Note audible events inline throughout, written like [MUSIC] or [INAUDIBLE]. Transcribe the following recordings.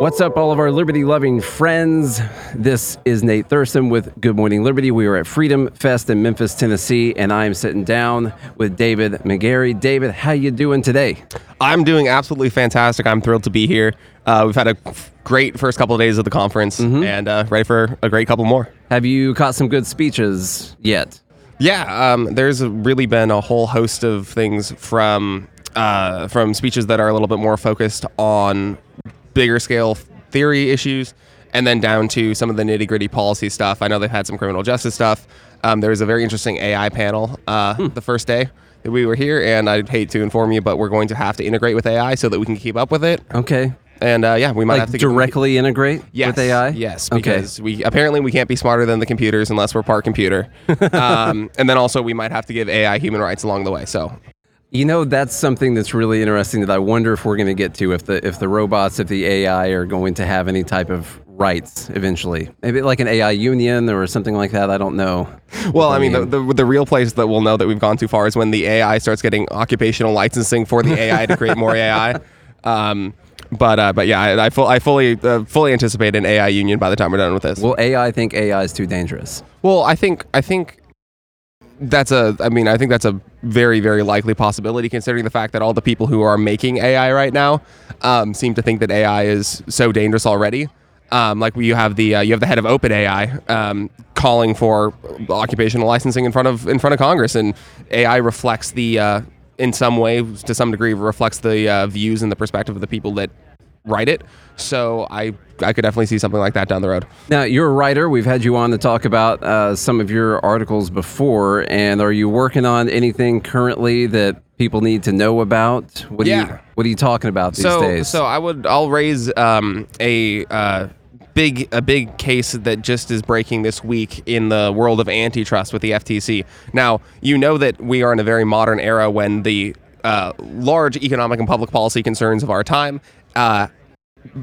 What's up, all of our liberty loving friends? This is Nate Thurston with Good Morning Liberty. We are at Freedom Fest in Memphis, Tennessee, and I am sitting down with David McGarry. David, how you doing today? I'm doing absolutely fantastic. I'm thrilled to be here. Uh, we've had a great first couple of days of the conference Mm-hmm. and uh, ready for a great couple more. Have you caught some good speeches yet? Yeah, um, there's really been a whole host of things from uh, from speeches that are a little bit more focused on bigger scale theory issues, and then down to some of the nitty gritty policy stuff. I know they've had some criminal justice stuff. Um, there was a very interesting AI panel uh, Hmm. the first day that we were here, and I'd hate to inform you, but we're going to have to integrate with AI so that we can keep up with it. Okay. And uh, yeah, we might Like have to get- directly integrate Yes, with AI? Yes, Okay. because we apparently we can't be smarter than the computers unless we're part computer. [LAUGHS] um, and then also we might have to give AI human rights along the way. So You know, that's something that's really interesting that I wonder if we're going to get to if the if the robots, if the AI are going to have any type of rights eventually. Maybe like an AI union or something like that. I don't know. Well, I mean, the, the, the real place that we'll know that we've gone too far is when the AI starts getting occupational licensing for the AI to create more AI. [LAUGHS] Um, but uh, but yeah, I, I, full, I fully uh, fully anticipate an AI union by the time we're done with this. Will AI think AI is too dangerous? Well, I think I think that's a I mean, I think that's a very very likely possibility considering the fact that all the people who are making AI right now um, seem to think that AI is so dangerous already. Um, like you have the uh, you have the head of OpenAI um, calling for occupational licensing in front of in front of Congress, and AI reflects the uh, in some way to some degree reflects the uh, views and the perspective of the people that write it. So I I could definitely see something like that down the road. Now, you're a writer. We've had you on to talk about uh, some of your articles before. And are you working on anything currently that people need to know about? What are you Yeah. What are you talking about these so, days? So I would I'll raise um, a uh, big a big case that just is breaking this week in the world of antitrust with the FTC. Now you know that we are in a very modern era when the uh, large economic and public policy concerns of our time. Uh,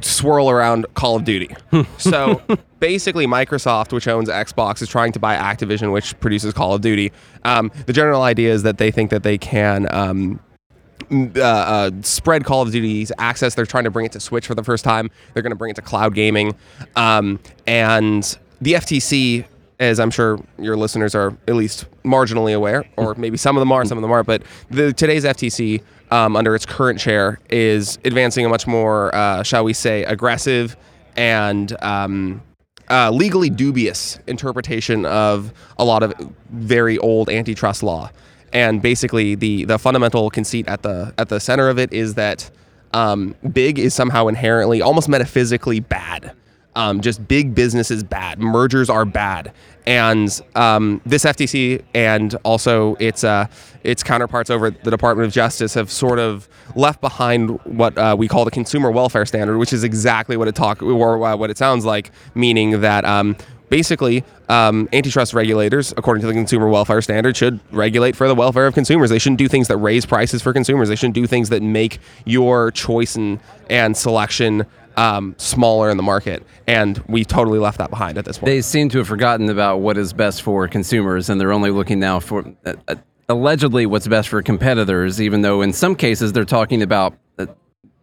swirl around Call of Duty. [LAUGHS] so basically, Microsoft, which owns Xbox, is trying to buy Activision, which produces Call of Duty. Um, the general idea is that they think that they can. Um, uh, uh, spread Call of Duty's access. They're trying to bring it to Switch for the first time. They're going to bring it to cloud gaming. Um, and the FTC, as I'm sure your listeners are at least marginally aware, or [LAUGHS] maybe some of them are, some of them aren't, but the, today's FTC, um, under its current chair, is advancing a much more, uh, shall we say, aggressive and um, uh, legally dubious interpretation of a lot of very old antitrust law. And basically, the the fundamental conceit at the at the center of it is that um, big is somehow inherently, almost metaphysically bad. Um, just big business is bad. Mergers are bad, and um, this FTC and also its uh, its counterparts over at the Department of Justice have sort of left behind what uh, we call the consumer welfare standard, which is exactly what it talk or uh, what it sounds like, meaning that um, basically um, antitrust regulators, according to the consumer welfare standard, should regulate for the welfare of consumers. They shouldn't do things that raise prices for consumers. They shouldn't do things that make your choice and and selection um, smaller in the market. And we totally left that behind at this point. they seem to have forgotten about what is best for consumers, and they're only looking now for uh, uh, allegedly what's best for competitors. Even though in some cases they're talking about uh,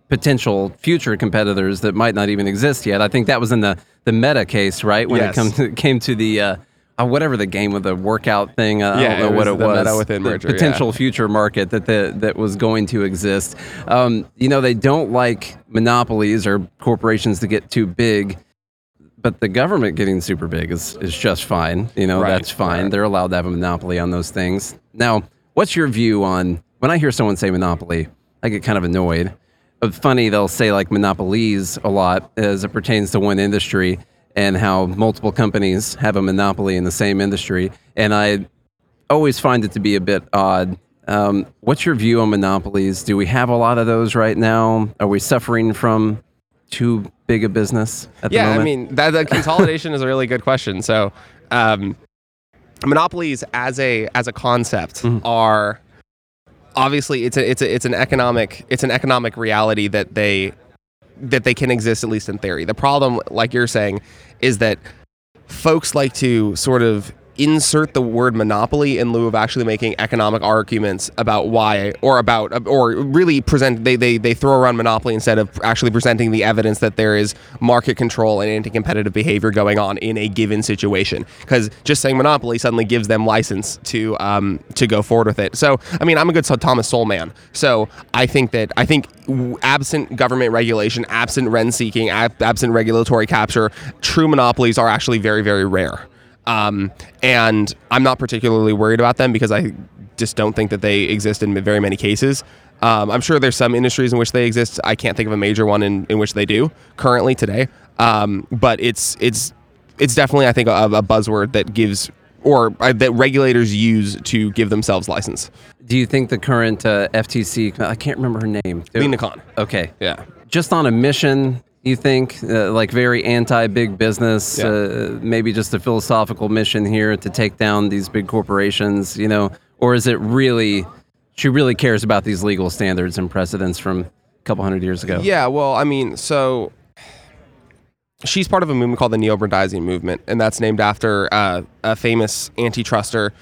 potential future competitors that might not even exist yet. I think that was in the the Meta case, right? When Yes. it come to, came to the uh, whatever the game with the workout thing. Uh, I don't know it what it the was. Meta within the merger, yeah. potential future market that the, that was going to exist. Um, you know, they don't like monopolies or corporations to get too big. But the government getting super big is, is just fine. You know, Right, that's fine. right. They're allowed to have a monopoly on those things. Now, what's your view on when I hear someone say monopoly, I get kind of annoyed. But funny, they'll say like monopolies a lot as it pertains to one industry and how multiple companies have a monopoly in the same industry. And I always find it to be a bit odd Um, what's your view on monopolies? Do we have a lot of those right now? Are we suffering from too big a business at the yeah. I mean, that, the consolidation is a really good question. So, um, monopolies as a as a concept Mm-hmm. are obviously it's a it's a it's an economic it's an economic reality that they that they can exist at least in theory. The problem, like you're saying, is that folks like to sort of insert the word monopoly in lieu of actually making economic arguments about why or about or really present they, they they throw around monopoly instead of actually presenting the evidence that there is market control and anti-competitive behavior going on in a given situation. Because just saying monopoly suddenly gives them license to um to go forward with it. So i mean i'm a good thomas sowell man. So i think that i think absent government regulation absent rent seeking ab- absent regulatory capture true monopolies are actually very very rare um, and I'm not particularly worried about them because I just don't think that they exist in very many cases. Um, I'm sure there's some industries in which they exist. I can't think of a major one in, in which they do currently today. Um, but it's it's it's definitely I think a, a buzzword that gives or uh, that regulators use to give themselves license. Do you think the current uh, FTC, I can't remember her name. Lina Khan. Okay. Yeah. Just on a mission, you think, uh, like very anti big business, Yeah. uh, maybe just a philosophical mission here to take down these big corporations, you know? Or is it really, she really cares about these legal standards and precedents from a couple hundred years ago? Yeah, well, I mean, so she's part of a movement called the Neo-Brandeisian movement, and that's named after uh, a famous antitruster,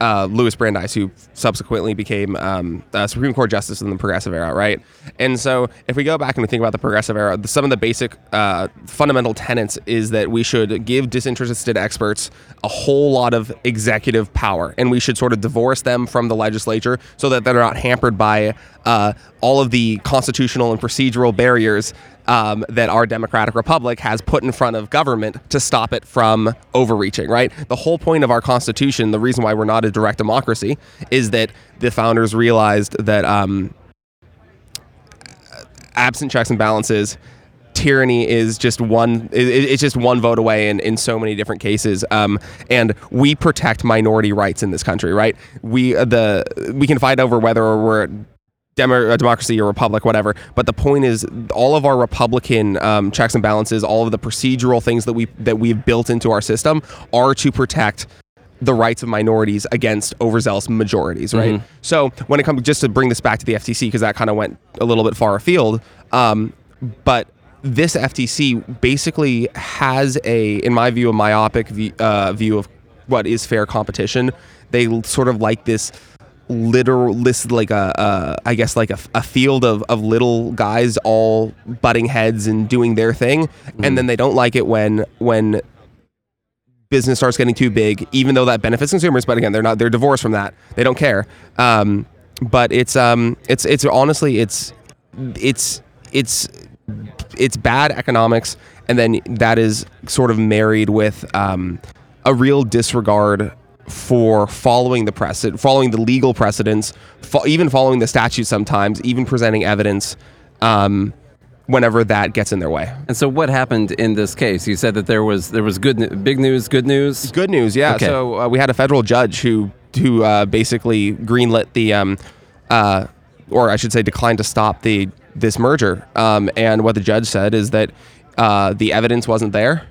uh, Louis Brandeis, who subsequently became um, a Supreme Court justice in the Progressive Era, right? And so, if we go back and we think about the Progressive Era, the- some of the basic uh, fundamental tenets is that we should give disinterested experts a whole lot of executive power, and we should sort of divorce them from the legislature so that they're not hampered by uh, all of the constitutional and procedural barriers um, that our democratic republic has put in front of government to stop it from overreaching, right? The whole point of our constitution, the reason why we're not a direct democracy, is that the founders realized that um, absent checks and balances, tyranny is just one it, it's just one vote away in, in so many different cases um, and we protect minority rights in this country right we uh, the we can fight over whether we're Demo- democracy or republic, whatever. But the point is, all of our Republican um, checks and balances, all of the procedural things that we that we've built into our system, are to protect the rights of minorities against overzealous majorities, right? So when it comes, just to bring this back to the FTC, because that kind of went a little bit far afield, um, but this FTC basically has a, in my view, a myopic view, uh, view of what is fair competition. They sort of like this literal list like a, a I guess like a, a field of, of little guys all butting heads and doing their thing and then they don't like it when when business starts getting too big even though that benefits consumers but again they're not they're divorced from that. They don't care. Um, but it's um it's it's honestly it's it's it's it's bad economics and then that is sort of married with um, a real disregard for following the precedent following the legal precedents fo- even following the statute sometimes even presenting evidence um, whenever that gets in their way And so, what happened in this case? You said that there was there was good, big news, good news. Good news, yeah. Okay. So uh, we had a federal judge who who uh, basically greenlit the, um, uh, or I should say, declined to stop the this merger. Um, and what the judge said is that uh, the evidence wasn't there.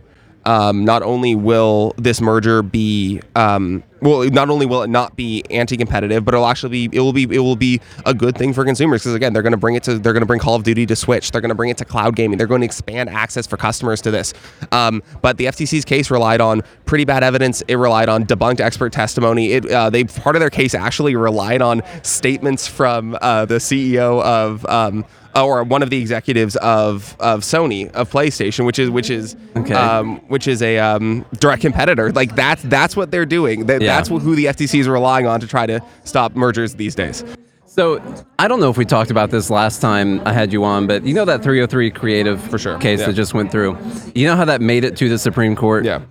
Um, not only will this merger be, um, well, not only will it not be anti-competitive, but it'll actually be, it will be, it will be a good thing for consumers because again, they're going to bring it to, they're going to bring Call of Duty to Switch, they're going to bring it to cloud gaming, they're going to expand access for customers to this. Um, but the FTC's case relied on pretty bad evidence. It relied on debunked expert testimony. It, uh, they part of their case actually relied on statements from uh, the CEO of. Um, or one of the executives of, of Sony of PlayStation, which is which is Okay. um, which is a um, direct competitor. Like that's that's what they're doing. That, Yeah. That's who the FTC is relying on to try to stop mergers these days. So, I don't know if we talked about this last time I had you on, but you know that 303 creative For sure, case yeah. that just went through. You know how that made it to the Supreme Court? Yeah,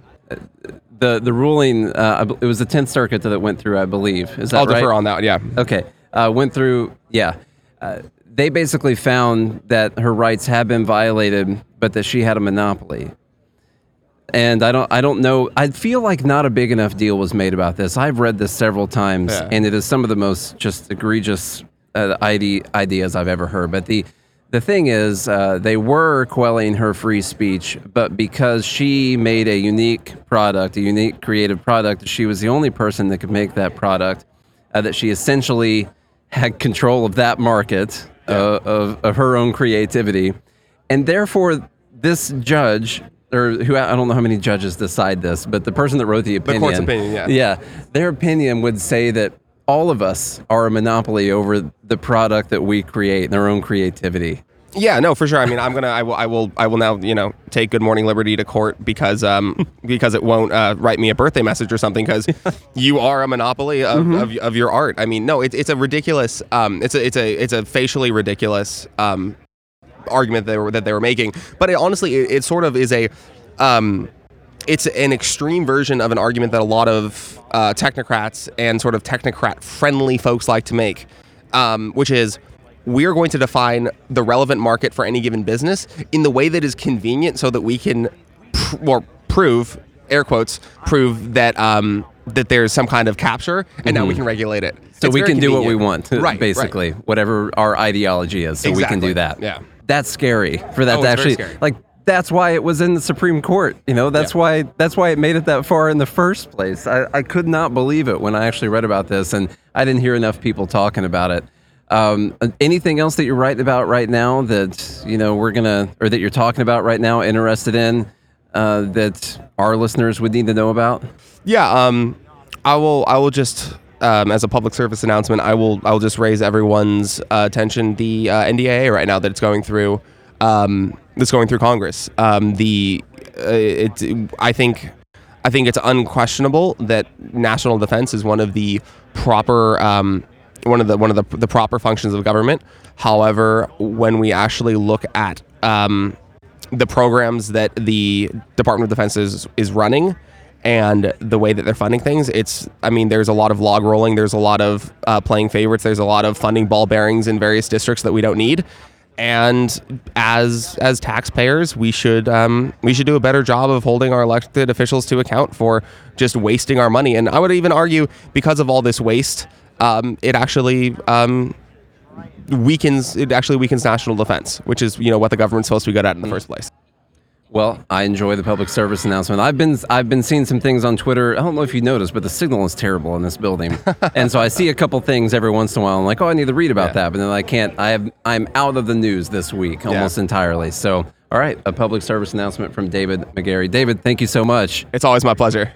The the ruling, uh, it was the 10th Circuit that it went through, I believe. Is that I'll right? defer on that. Yeah, Okay. Uh, went through, yeah. Uh, they basically found that her rights had been violated, but that she had a monopoly. And I don't I don't know. I feel like not a big enough deal was made about this. I've read this several times, Yeah. and it is some of the most just egregious uh, ide- ideas I've ever heard. But the the thing is, uh, they were quelling her free speech, but because she made a unique product, a unique creative product, she was the only person that could make that product. Uh, that she essentially had control of that market uh, of, of her own creativity, and therefore this judge. Or who I don't know how many judges decide this, but the person that wrote the opinion, the court's opinion, yeah. yeah, their opinion would say that all of us are a monopoly over the product that we create, their own creativity. Yeah, no, for sure. I mean, I'm gonna, I will, I will, I will now, you know, take Good Morning Liberty to court because, um, [LAUGHS] because it won't uh, write me a birthday message or something because [LAUGHS] you are a monopoly of, Mm-hmm. of, of your art. I mean, no, it's it's a ridiculous, um, it's a, it's a, it's a facially ridiculous, um, argument that they were that they were making. But it, honestly, it, it sort of is a, um, it's an extreme version of an argument that a lot of uh, technocrats and sort of technocrat friendly folks like to make, um, which is we're going to define the relevant market for any given business in the way that is convenient so that we can pr- or prove air quotes prove that um, that there's some kind of capture and now we can regulate it Mm-hmm. So It's we can do what we want, right basically, right. whatever our ideology is. So we can do that. yeah. That's scary for that Oh, to actually, like, that's why it was in the Supreme Court. You know, that's Yeah. why that's why it made it that far in the first place. I, I could not believe it when I actually read about this, and I didn't hear enough people talking about it. Um, anything else that you're writing about right now that you know we're gonna or that you're talking about right now, interested in uh, that our listeners would need to know about? Yeah, um, I will. I will just um, as a public service announcement. I will. I will just raise everyone's uh, attention. The uh, NDAA right now that it's going through. Um, that's going through Congress. Um, the uh, it. I think. I think it's unquestionable that national defense is one of the proper. One of the one of the, the proper functions of government. However, when we actually look at um, the programs that the Department of Defense is, is running and the way that they're funding things, it's, I mean, there's a lot of log rolling, there's a lot of uh, playing favorites, there's a lot of funding ball bearings in various districts that we don't need. And as as taxpayers, we should um, we should do a better job of holding our elected officials to account for just wasting our money. And I would even argue because of all this waste, um, it actually um, weakens it actually weakens national defense, which is you know what the government's supposed to be good at in the first place. Well, I enjoy the public service announcement. I've been I've been seeing some things on Twitter. I don't know if you noticed, but the signal is terrible in this building, [LAUGHS] and so I see a couple things every once in a while. I'm like, oh, I need to read about Yeah. that, but then I can't. I have I'm out of the news this week almost entirely. So, all right, a public service announcement from David McGarry. David, thank you so much. It's always my pleasure.